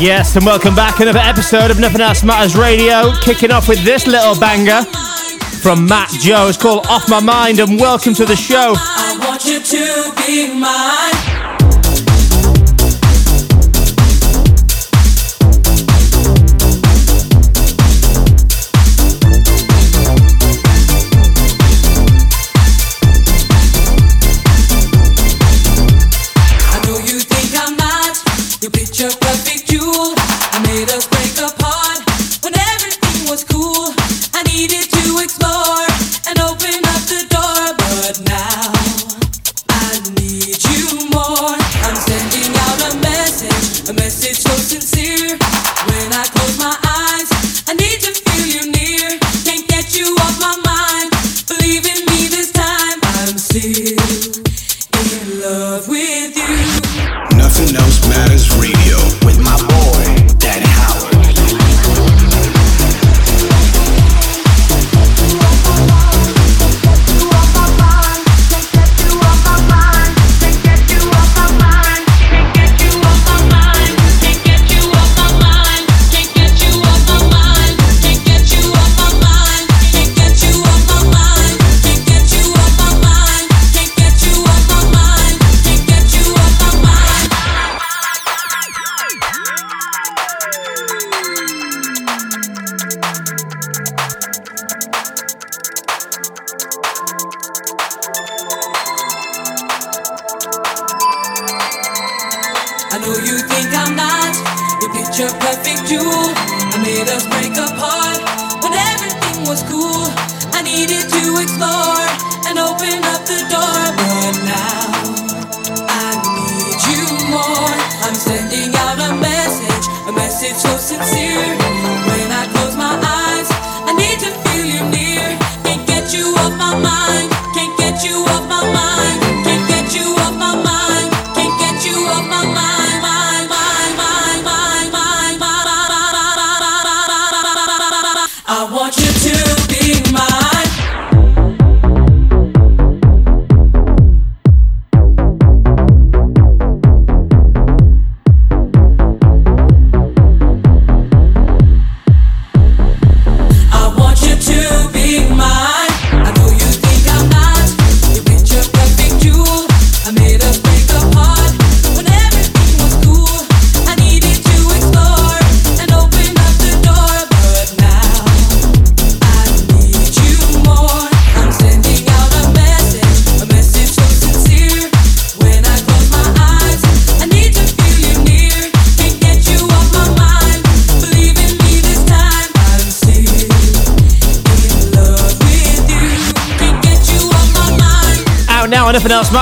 Yes, and welcome back. Another episode of Nothing Else Matters Radio. Kicking off with this little banger from Matt Joe. It's called Off My Mind, and welcome to the show. I want you to be mine.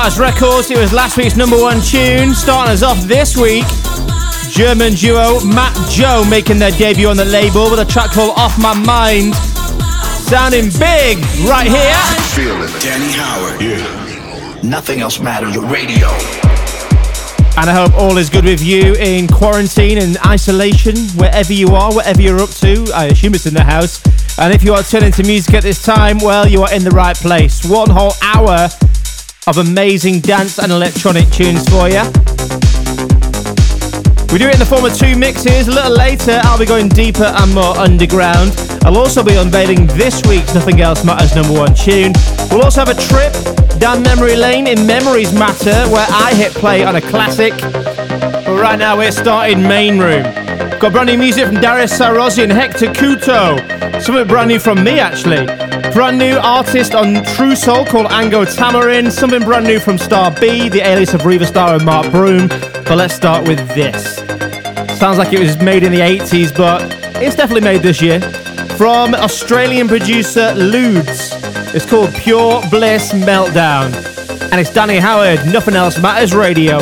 On Nothing Else Matters Records. It was last week's number one tune. Starting us off this week, German duo Matt Joe making their debut on the label with a track called Off My Mind. Sounding big right here. Feel it. Danny Howard. Yeah. Nothing else matters radio. And I hope all is good with you in quarantine and isolation, wherever you are, whatever you're up to. I assume it's in the house. And if you are turning to music at this time, well, you are in the right place. One whole hour of amazing dance and electronic tunes for you. We do it in the form of two mixes. A little later, I'll be going deeper and more underground. I'll also be unveiling this week's Nothing Else Matters number one tune. We'll also have a trip down memory lane in Memories Matter, where I hit play on a classic. But right now, we're starting main room. Got brand new music from Darius Syrossian and Hector Couto. Something brand new from me, actually. Brand new artist on Truesoul called Ango Tamarin. Something brand new from Star B, the alias of Riva Starr and Mark Broom. But let's start with this. Sounds like it was made in the 80s, but it's definitely made this year. From Australian producer Ludes. It's called Pure Bliss Meltdown. And it's Danny Howard, Nothing Else Matters Radio.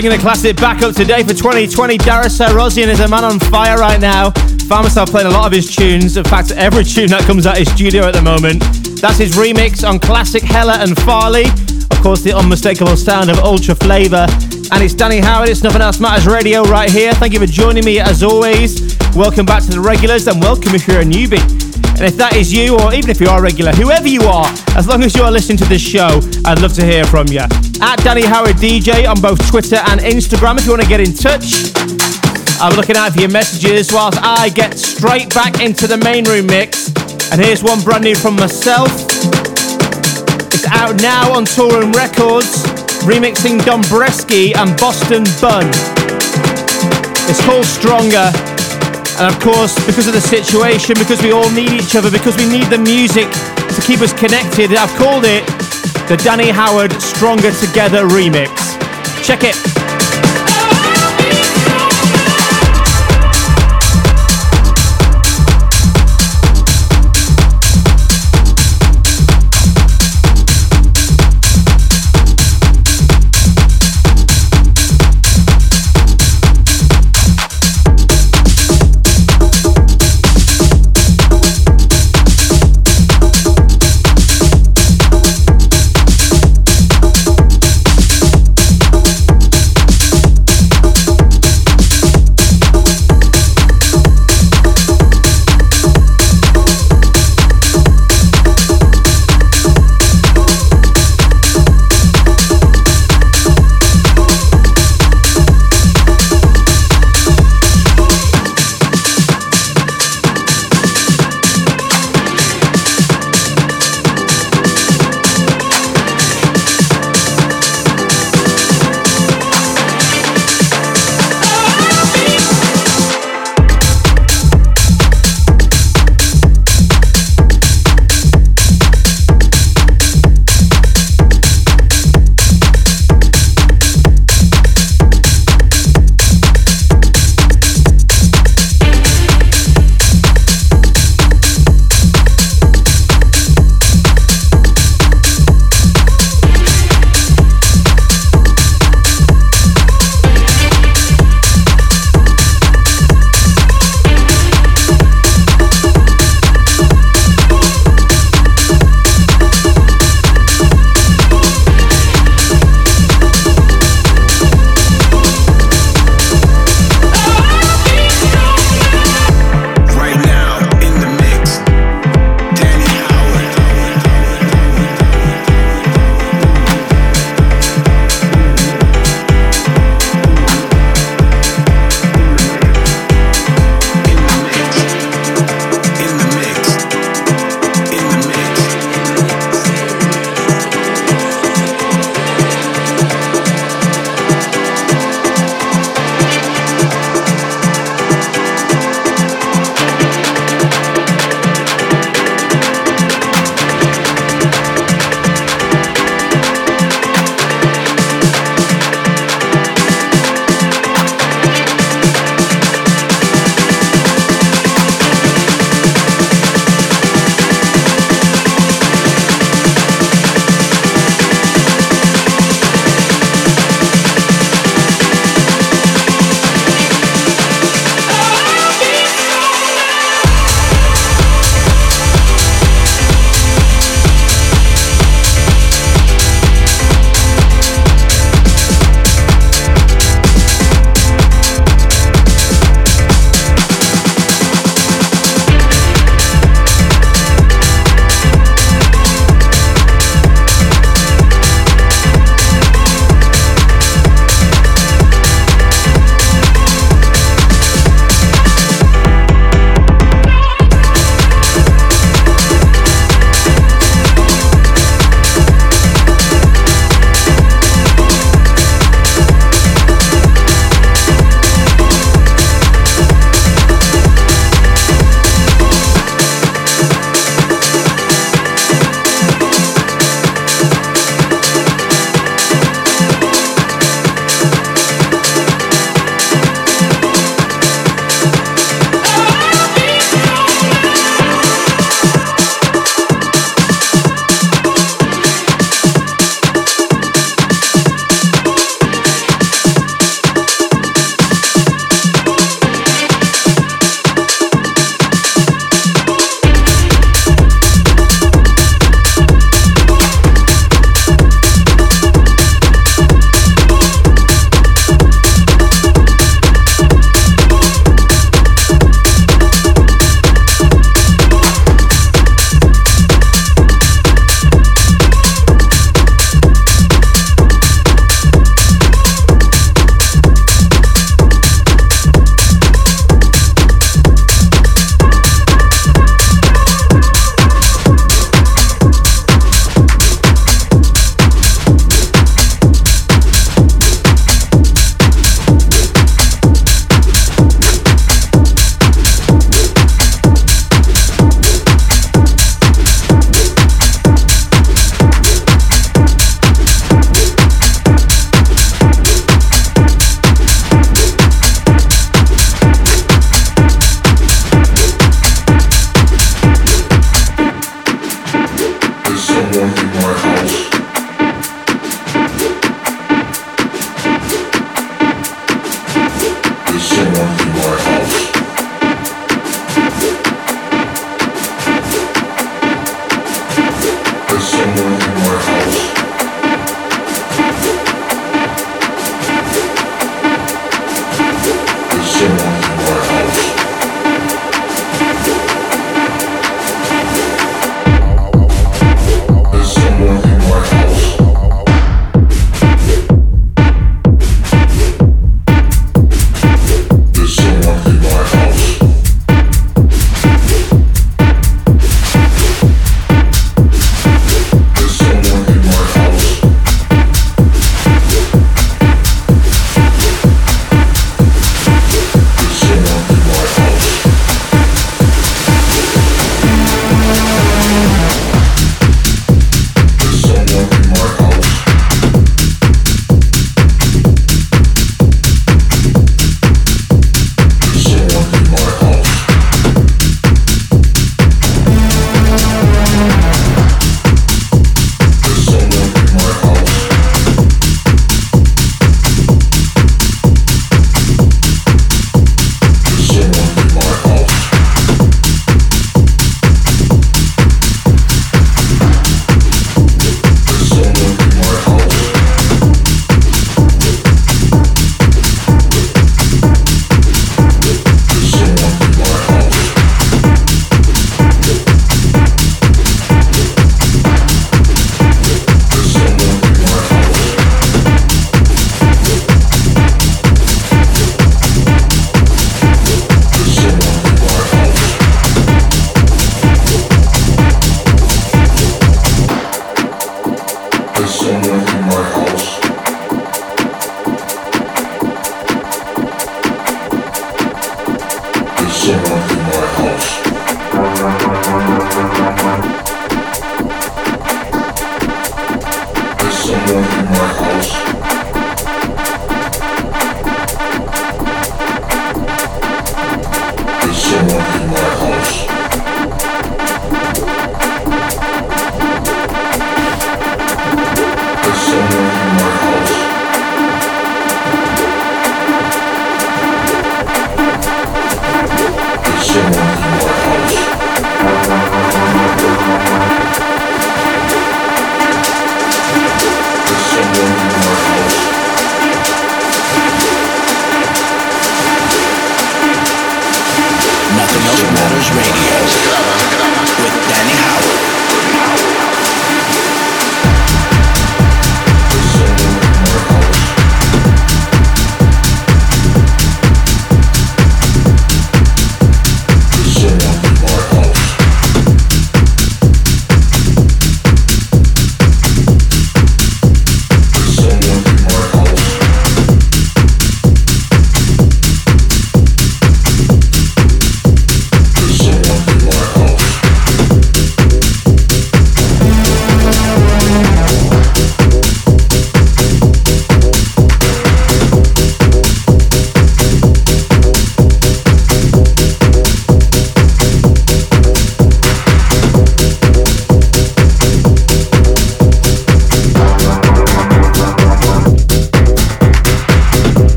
Bringing the classic back up today for 2020. Darius Syrossian is a man on fire right now. Found myself playing a lot of his tunes. In fact, every tune that comes out of his studio at the moment. That's his remix on classic Heller and Farley. Of course, the unmistakable sound of Ultra Flavour. And it's Danny Howard, it's Nothing Else Matters Radio right here. Thank you for joining me as always. Welcome back to the regulars and welcome if you're a newbie. And if that is you, or even if you are a regular, whoever you are, as long as you are listening to this show, I'd love to hear from you. At Danny Howard DJ on both Twitter and Instagram if you want to get in touch. I'm looking out for your messages whilst I get straight back into the main room mix. And here's one brand new from myself. It's out now on Touring Records, remixing Dombresky and Boston Bun. It's called Stronger. And of course, because of the situation, because we all need each other, because we need the music to keep us connected, I've called it the Danny Howard Stronger Together remix. Check it.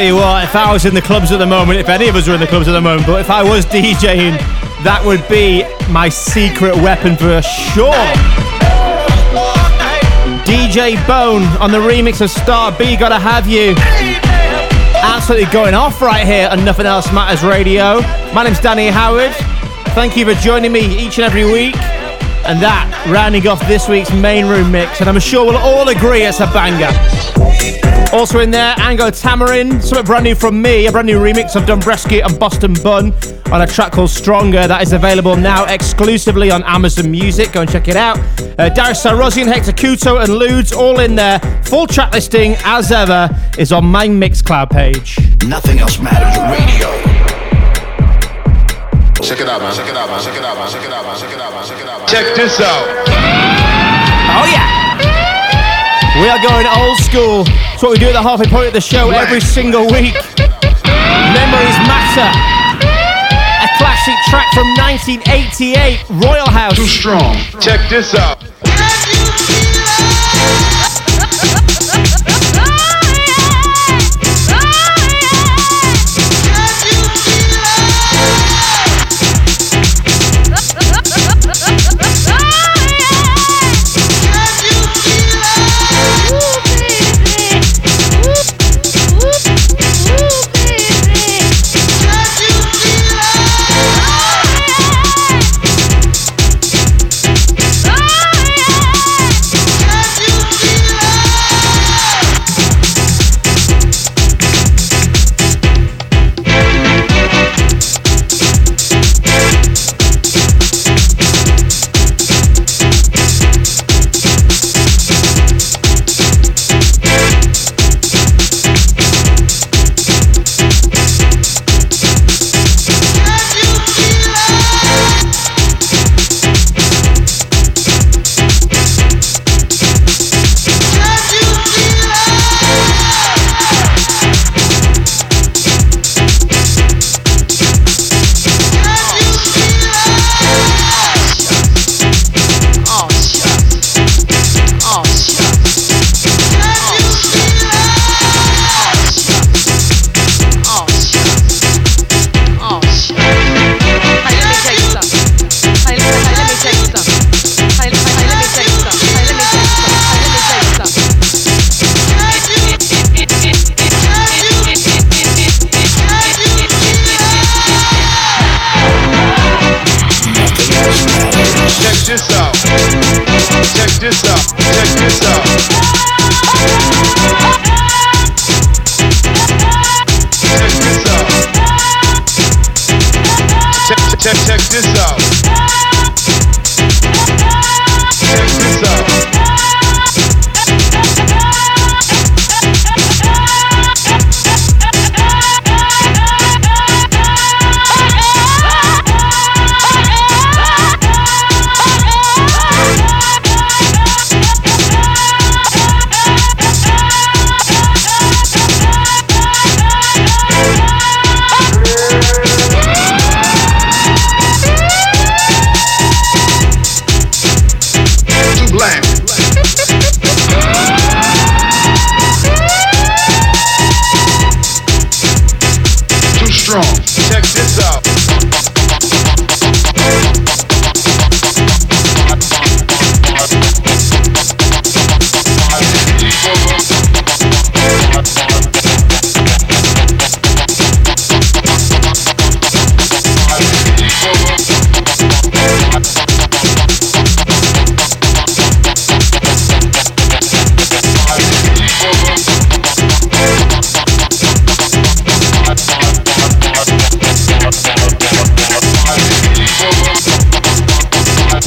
Tell you what, if I was in the clubs at the moment, if any of us were in the clubs at the moment, but if I was DJing, that would be my secret weapon for sure. DJ Bone on the remix of Star B, Gotta Have You. Absolutely going off right here on Nothing Else Matters Radio. My name's Danny Howard. Thank you for joining me each and every week. And that rounding off this week's main room mix. And I'm sure we'll all agree it's a banger. Also in there, Ango Tamarin, something brand new from me, a brand new remix of Dombresky and Boston Bun on a track called Stronger that is available now exclusively on Amazon Music. Go and check it out. Uh, Darius Syrossian, Hector Couto, and Ludes all in there. Full track listing, as ever, is on my Mixcloud page. Nothing else matters radio. Check it out, man. Check it out, man. Check it out, man. Check it out, man. Check it out, man. Check it out, man. Check this out. Oh yeah! We are going old school. It's what we do at the halfway point of the show every single week. Memories matter. A classic track from 1988, Royal House. Too strong. Check this out.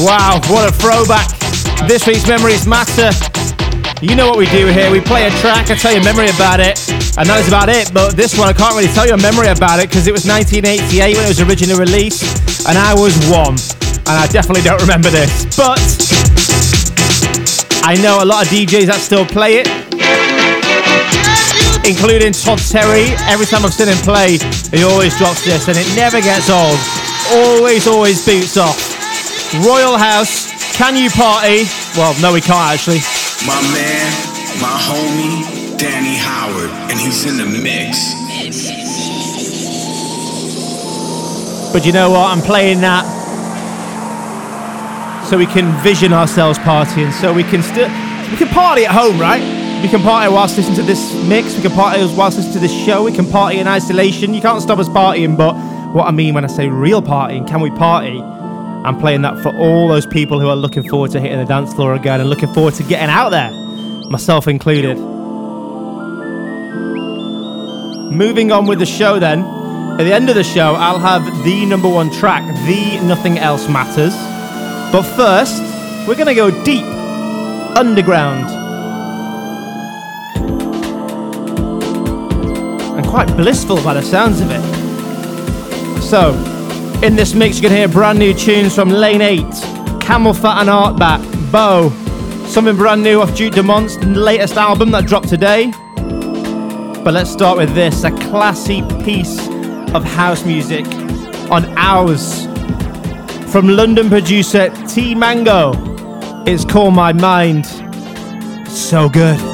Wow, what a throwback. This week's Memories Matter. You know what we do here. We play a track, I tell you a memory about it, and that is about it. But this one, I can't really tell you a memory about it because it was 1988 when it was originally released, and I was one. And I definitely don't remember this. But I know a lot of DJs that still play it, including Todd Terry. Every time I've seen him play, he always drops this, and it never gets old. Always, always boots off. Royal House, can you party? Well, no, we can't actually. My man, my homie, Danny Howard, and he's in the mix. But you know what? I'm playing that so we can vision ourselves partying. So we can still we can party at home, right? We can party whilst listening to this mix. We can party whilst listening to this show. We can party in isolation. You can't stop us partying. But what I mean when I say real partying, can we party? I'm playing that for all those people who are looking forward to hitting the dance floor again and looking forward to getting out there, myself included. Moving on with the show then. At the end of the show, I'll have the number one track, The Nothing Else Matters. But first, we're going to go deep, underground. And quite blissful by the sounds of it. So, in this mix, going to hear brand new tunes from Lane 8, CamelPhat and ARTBAT, Bo, something brand new off Duke Dumont's latest album that dropped today. But let's start with this a classy piece of house music on Ours from London producer T Mango. It's called My Mind. So good.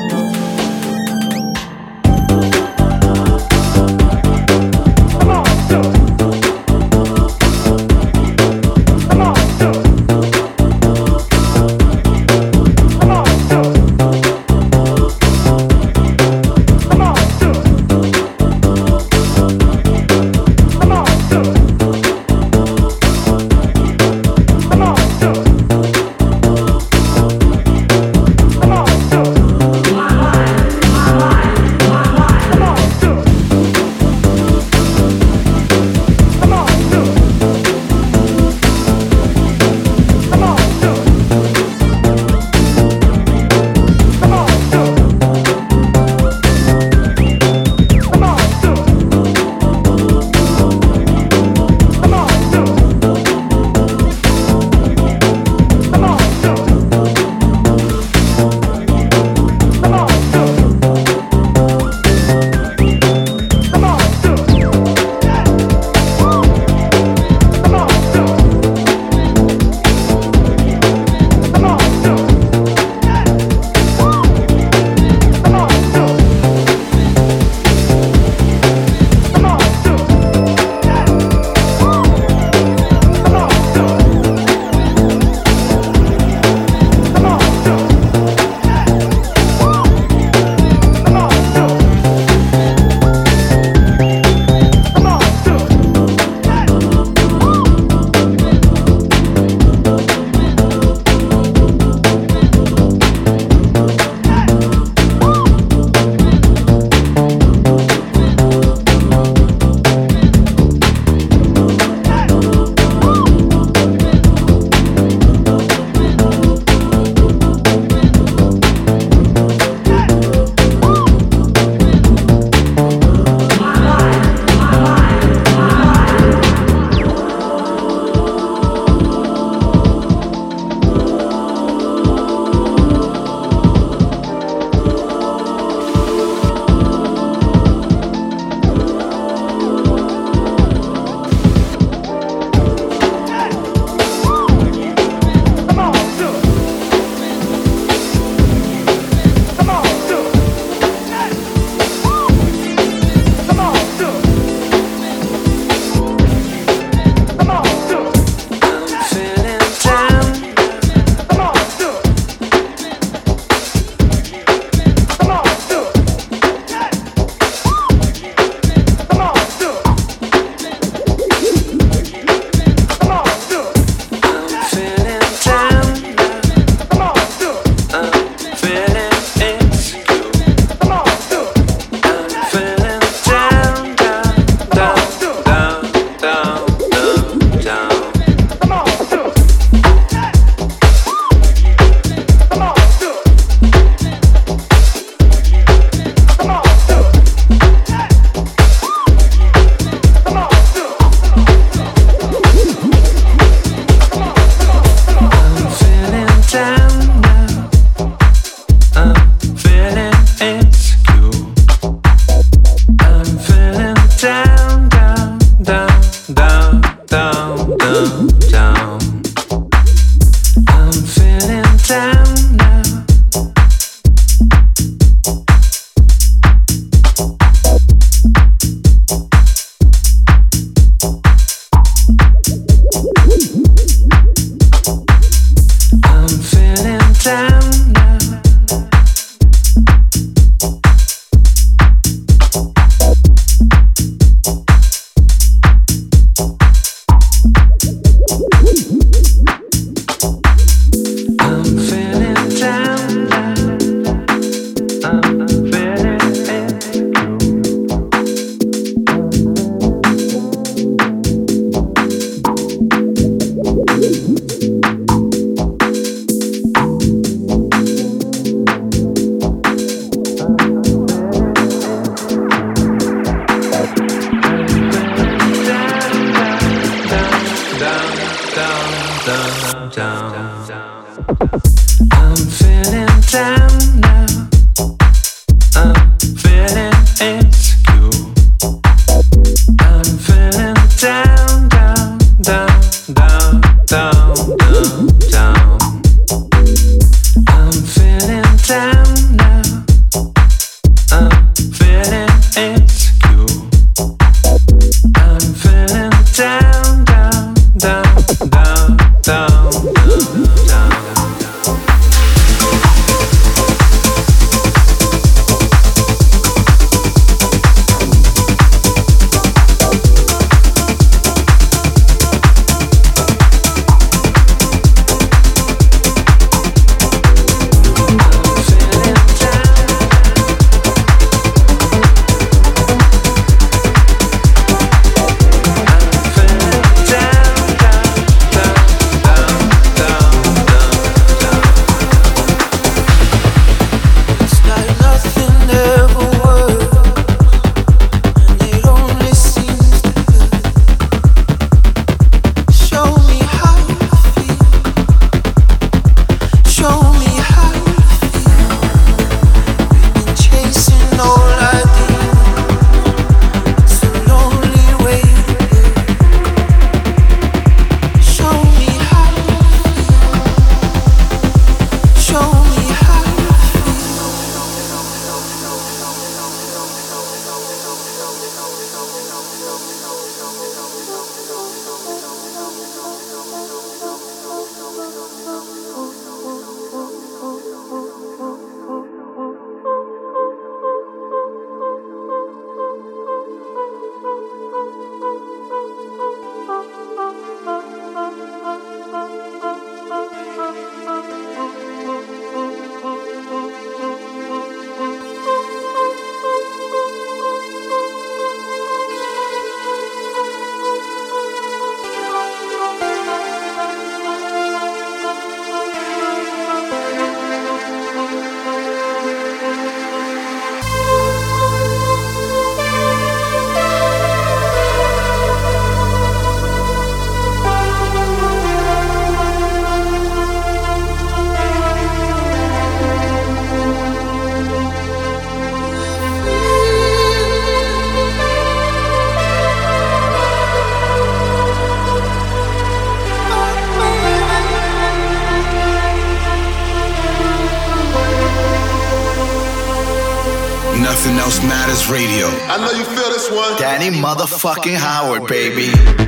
Motherfucking Howard, baby.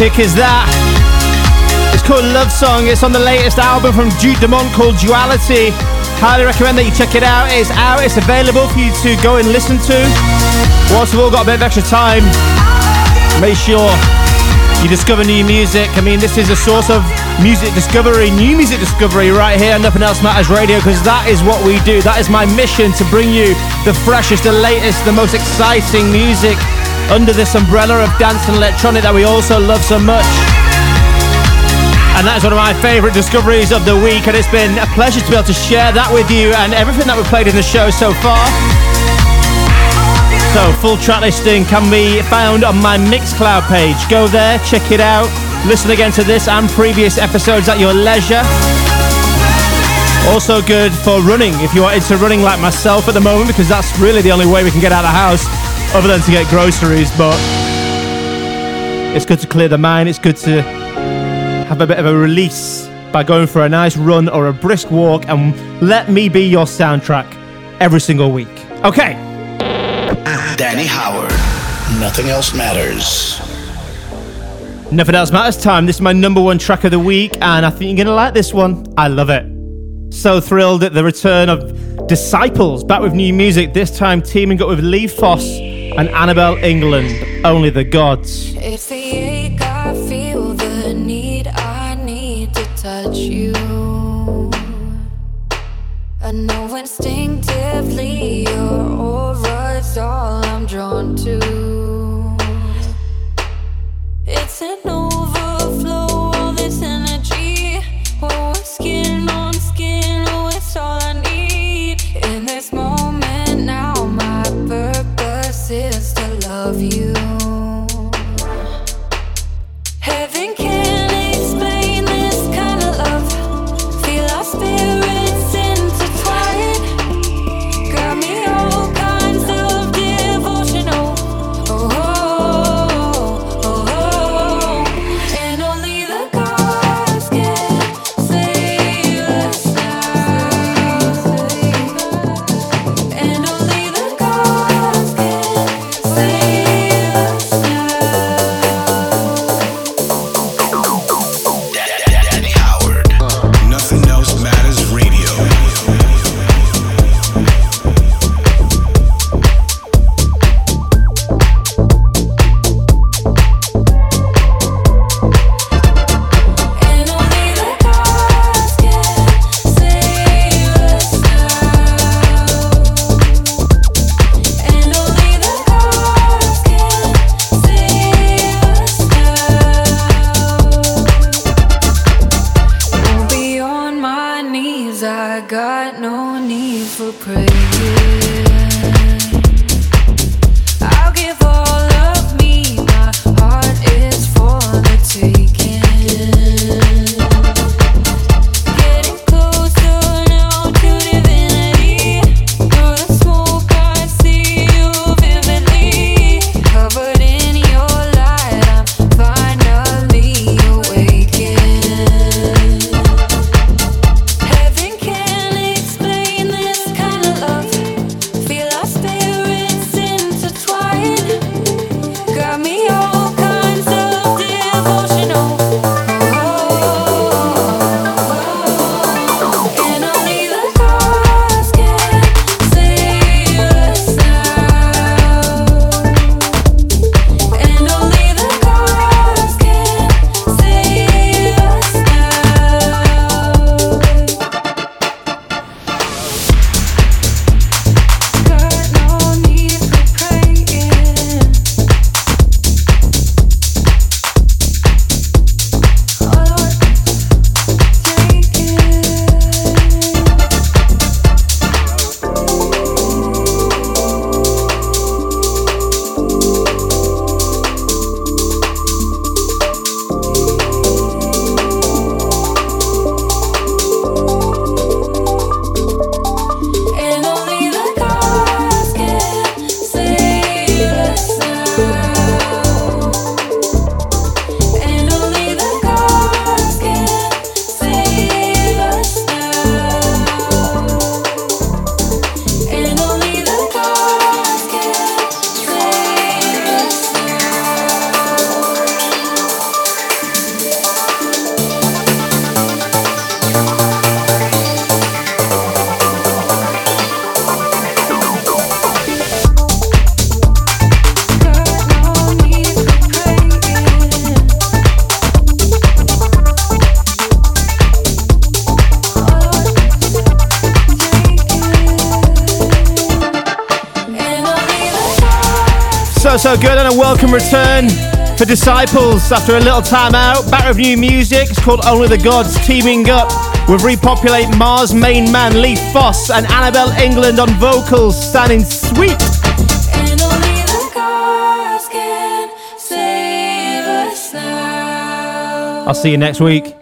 Epic is that? It's called Love Song. It's on the latest album from Duke Dumont called Duality. Highly recommend that you check it out. It's out, it's available for you to go and listen to. Whilst we've all got a bit of extra time, make sure you discover new music. I mean, this is a source of music discovery, new music discovery right here on Nothing Else Matters Radio because that is what we do. That is my mission to bring you the freshest, the latest, the most exciting music under this umbrella of dance and electronic that we also love so much. And that is one of my favourite discoveries of the week, and it's been a pleasure to be able to share that with you and everything that we've played in the show so far. So, full track listing can be found on my Mixcloud page. Go there, check it out, listen again to this and previous episodes at your leisure. Also, good for running if you are into running like myself at the moment, because that's really the only way we can get out of the house other than to get groceries. But it's good to clear the mind, it's good to have a bit of a release by going for a nice run or a brisk walk and let me be your soundtrack every single week. Okay. Danny Howard. Nothing else matters. Nothing else matters time. This is my number one track of the week, and I think you're gonna like this one. I love it. So thrilled at the return of Disciples back with new music, this time teaming up with Lee Foss and Anabel Englund. Only the gods. It's the ache I feel, the need I need to touch you. I know instinctively return for Disciples after a little time out. Back with new music. It's called Only the Gods teaming up with Repopulate Mars main man Lee Foss and Anabel Englund on vocals, standing sweet. And only the gods can save us now. I'll see you next week.